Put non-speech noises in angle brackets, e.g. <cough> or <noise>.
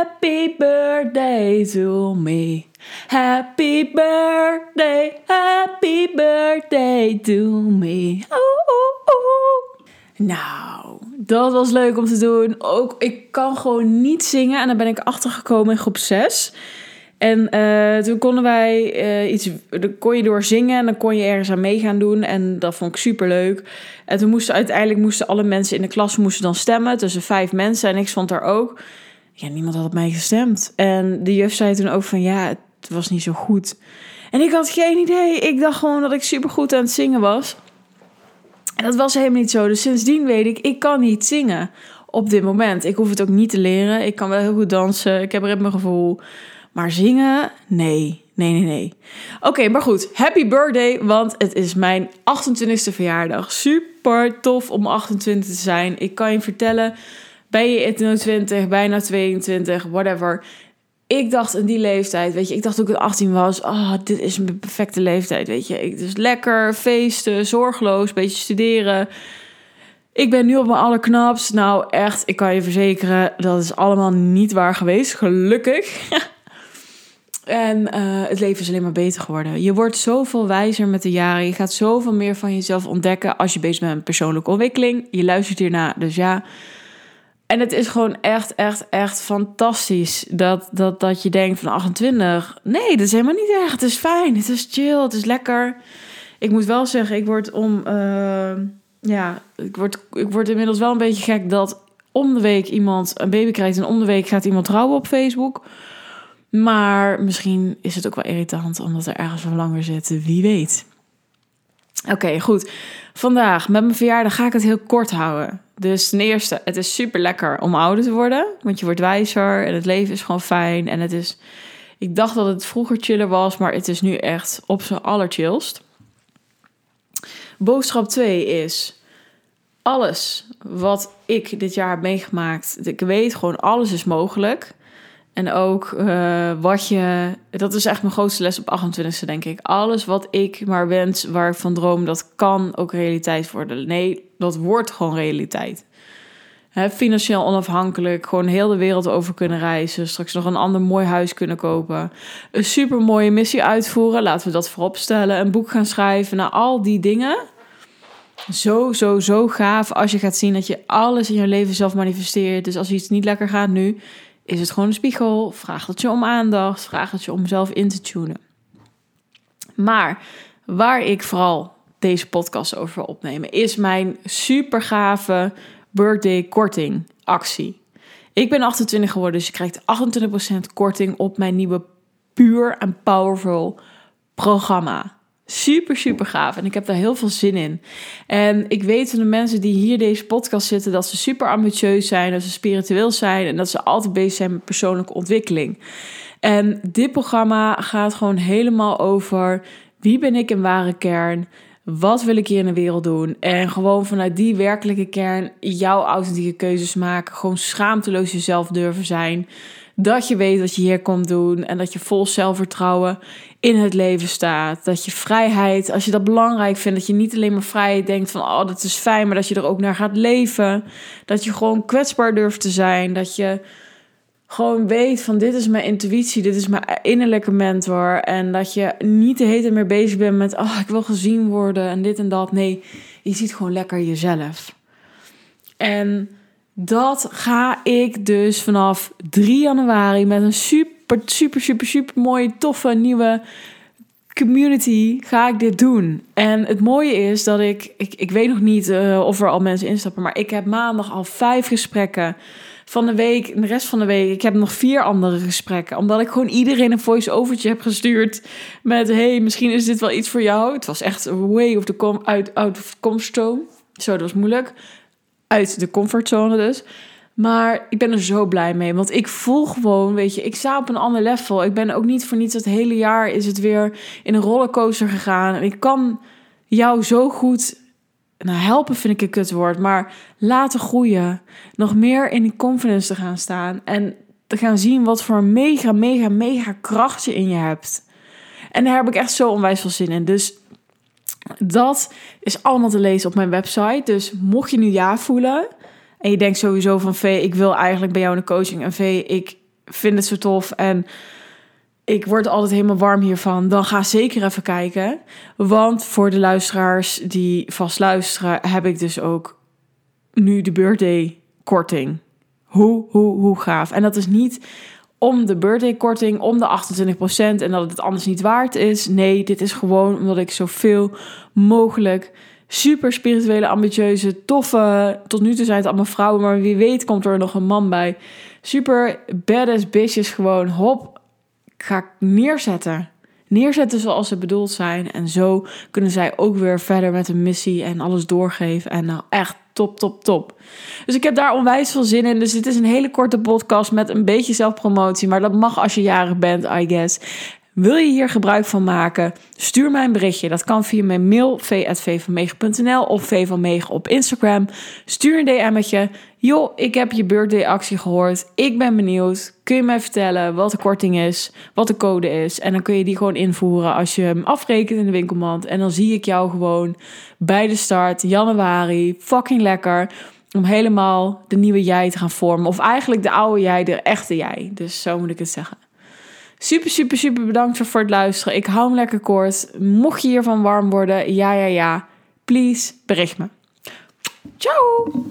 Happy birthday to me. Happy birthday, happy birthday to me. Oh. Nou, dat was leuk om te doen. Ook, ik kan gewoon niet zingen. En dan ben ik achtergekomen in groep 6. En uh, toen konden wij uh, iets, dan kon je door zingen en dan kon je ergens aan mee gaan doen. En dat vond ik super leuk. En toen moesten uiteindelijk moesten alle mensen in de klas moesten dan stemmen tussen vijf mensen. En ik stond daar ook. Ja, niemand had op mij gestemd. En de juf zei toen ook van ja, het was niet zo goed. En ik had geen idee. Ik dacht gewoon dat ik super goed aan het zingen was. En dat was helemaal niet zo. Dus sindsdien weet ik, ik kan niet zingen op dit moment. Ik hoef het ook niet te leren. Ik kan wel heel goed dansen. Ik heb ritmegevoel. Maar zingen, nee. Nee, nee, nee. Oké, maar goed. Happy birthday, want het is mijn 28e verjaardag. Super tof om 28 te zijn. Ik kan je vertellen, ben je 21, bijna 22, whatever. Ik dacht in die leeftijd, weet je, ik dacht toen ik 18 was, oh, dit is mijn perfecte leeftijd, weet je. Ik, dus lekker, feesten, zorgeloos, beetje studeren. Ik ben nu op mijn allerknapst. Nou, echt, ik kan je verzekeren, dat is allemaal niet waar geweest, gelukkig. <laughs> En uh, het leven is alleen maar beter geworden. Je wordt zoveel wijzer met de jaren. Je gaat zoveel meer van jezelf ontdekken als je bezig bent met persoonlijke ontwikkeling. Je luistert hierna, dus ja. En het is gewoon echt, echt, echt fantastisch dat, dat, dat je denkt van 28. Nee, dat is helemaal niet erg. Het is fijn, het is chill, het is lekker. Ik moet wel zeggen, ik word om... Uh, ja, ik word, ik word inmiddels wel een beetje gek dat om de week iemand een baby krijgt... en om de week gaat iemand trouwen op Facebook... Maar misschien is het ook wel irritant omdat er ergens van langer zit. Wie weet. Oké, goed. Vandaag met mijn verjaardag ga ik het heel kort houden. Dus ten eerste, het is super lekker om ouder te worden. Want je wordt wijzer en het leven is gewoon fijn. En het is. Ik dacht dat het vroeger chiller was, maar het is nu echt op zijn allerchillst. Boodschap 2 is. Alles wat ik dit jaar heb meegemaakt. Ik weet gewoon, alles is mogelijk. En ook uh, wat je, dat is echt mijn grootste les op 28e, denk ik. Alles wat ik maar wens, waar ik van droom, dat kan ook realiteit worden. Nee, dat wordt gewoon realiteit. He, financieel onafhankelijk, gewoon heel de wereld over kunnen reizen. Straks nog een ander mooi huis kunnen kopen. Een super mooie missie uitvoeren, laten we dat voorop stellen. Een boek gaan schrijven, nou al die dingen. Zo, zo, zo gaaf als je gaat zien dat je alles in je leven zelf manifesteert. Dus als iets niet lekker gaat nu, is het gewoon een spiegel. Vraag het je om aandacht. Vraag het je om zelf in te tunen. Maar waar ik vooral deze podcast over wil opnemen, is mijn super gave birthday korting actie. Ik ben 28 geworden, dus je krijgt 28% korting op mijn nieuwe Puur en Powerful programma. Super, super gaaf. En ik heb daar heel veel zin in. En ik weet van de mensen die hier deze podcast zitten dat ze super ambitieus zijn, dat ze spiritueel zijn en dat ze altijd bezig zijn met persoonlijke ontwikkeling. En dit programma gaat gewoon helemaal over wie ben ik in ware kern? Wat wil ik hier in de wereld doen? En gewoon vanuit die werkelijke kern jouw authentieke keuzes maken. Gewoon schaamteloos jezelf durven zijn. Dat je weet wat je hier komt doen en dat je vol zelfvertrouwen in het leven staat. Dat je vrijheid, als je dat belangrijk vindt, dat je niet alleen maar vrijheid denkt van oh dat is fijn, maar dat je er ook naar gaat leven. Dat je gewoon kwetsbaar durft te zijn. Dat je gewoon weet van dit is mijn intuïtie, dit is mijn innerlijke mentor. En dat je niet de hele tijd meer bezig bent met oh ik wil gezien worden en dit en dat. Nee, je ziet gewoon lekker jezelf. En dat ga ik dus vanaf 3 januari met een super, super, super, super mooie, toffe nieuwe community ga ik dit doen. En het mooie is dat ik, ik, ik weet nog niet uh, of er al mensen instappen, maar ik heb maandag al vijf gesprekken van de week en de rest van de week. Ik heb nog vier andere gesprekken, omdat ik gewoon iedereen een voice-overtje heb gestuurd met hey, misschien is dit wel iets voor jou. Het was echt way of the com out, out of comfortzone. Zo, dat was moeilijk uit de comfortzone dus. Maar ik ben er zo blij mee. Want ik voel gewoon, weet je, ik sta op een ander level. Ik ben ook niet voor niets het hele jaar is het weer in een rollercoaster gegaan. En ik kan jou zo goed. Nou, helpen vind ik een kutwoord. Maar laten groeien. Nog meer in die confidence te gaan staan. En te gaan zien wat voor mega, mega, mega kracht je in je hebt. En daar heb ik echt zo onwijs veel zin in. Dus dat is allemaal te lezen op mijn website. Dus mocht je nu ja voelen en je denkt sowieso van V, ik wil eigenlijk bij jou een coaching en V, ik vind het zo tof en ik word altijd helemaal warm hiervan, dan ga zeker even kijken. Want voor de luisteraars die vast luisteren, heb ik dus ook nu de birthday korting. Hoe, hoe, hoe gaaf. En dat is niet om de birthday korting, om de 28% en dat het anders niet waard is. Nee, dit is gewoon omdat ik zoveel mogelijk super spirituele, ambitieuze, toffe. Tot nu toe zijn het allemaal vrouwen, maar wie weet komt er nog een man bij. Super badass bitches gewoon. Hop, ga ik neerzetten. Neerzetten zoals ze bedoeld zijn. En zo kunnen zij ook weer verder met een missie en alles doorgeven. En nou echt top, top, top. Dus ik heb daar onwijs veel zin in. Dus dit is een hele korte podcast met een beetje zelfpromotie. Maar dat mag als je jarig bent, I guess. Wil je hier gebruik van maken? Stuur mij een berichtje. Dat kan via mijn mail v.vvanmegen.nl of vvanmegen op Instagram. Stuur een DM'tje. Joh, ik heb je birthday actie gehoord. Ik ben benieuwd. Kun je mij vertellen wat de korting is, wat de code is? En dan kun je die gewoon invoeren als je hem afrekent in de winkelmand. En dan zie ik jou gewoon bij de start, januari. Fucking lekker om helemaal de nieuwe jij te gaan vormen. Of eigenlijk de oude jij, de echte jij. Dus zo moet ik het zeggen. Super, super, super bedankt voor het luisteren. Ik hou hem lekker kort. Mocht je hiervan warm worden, ja, ja, ja. Please, bericht me. Ciao!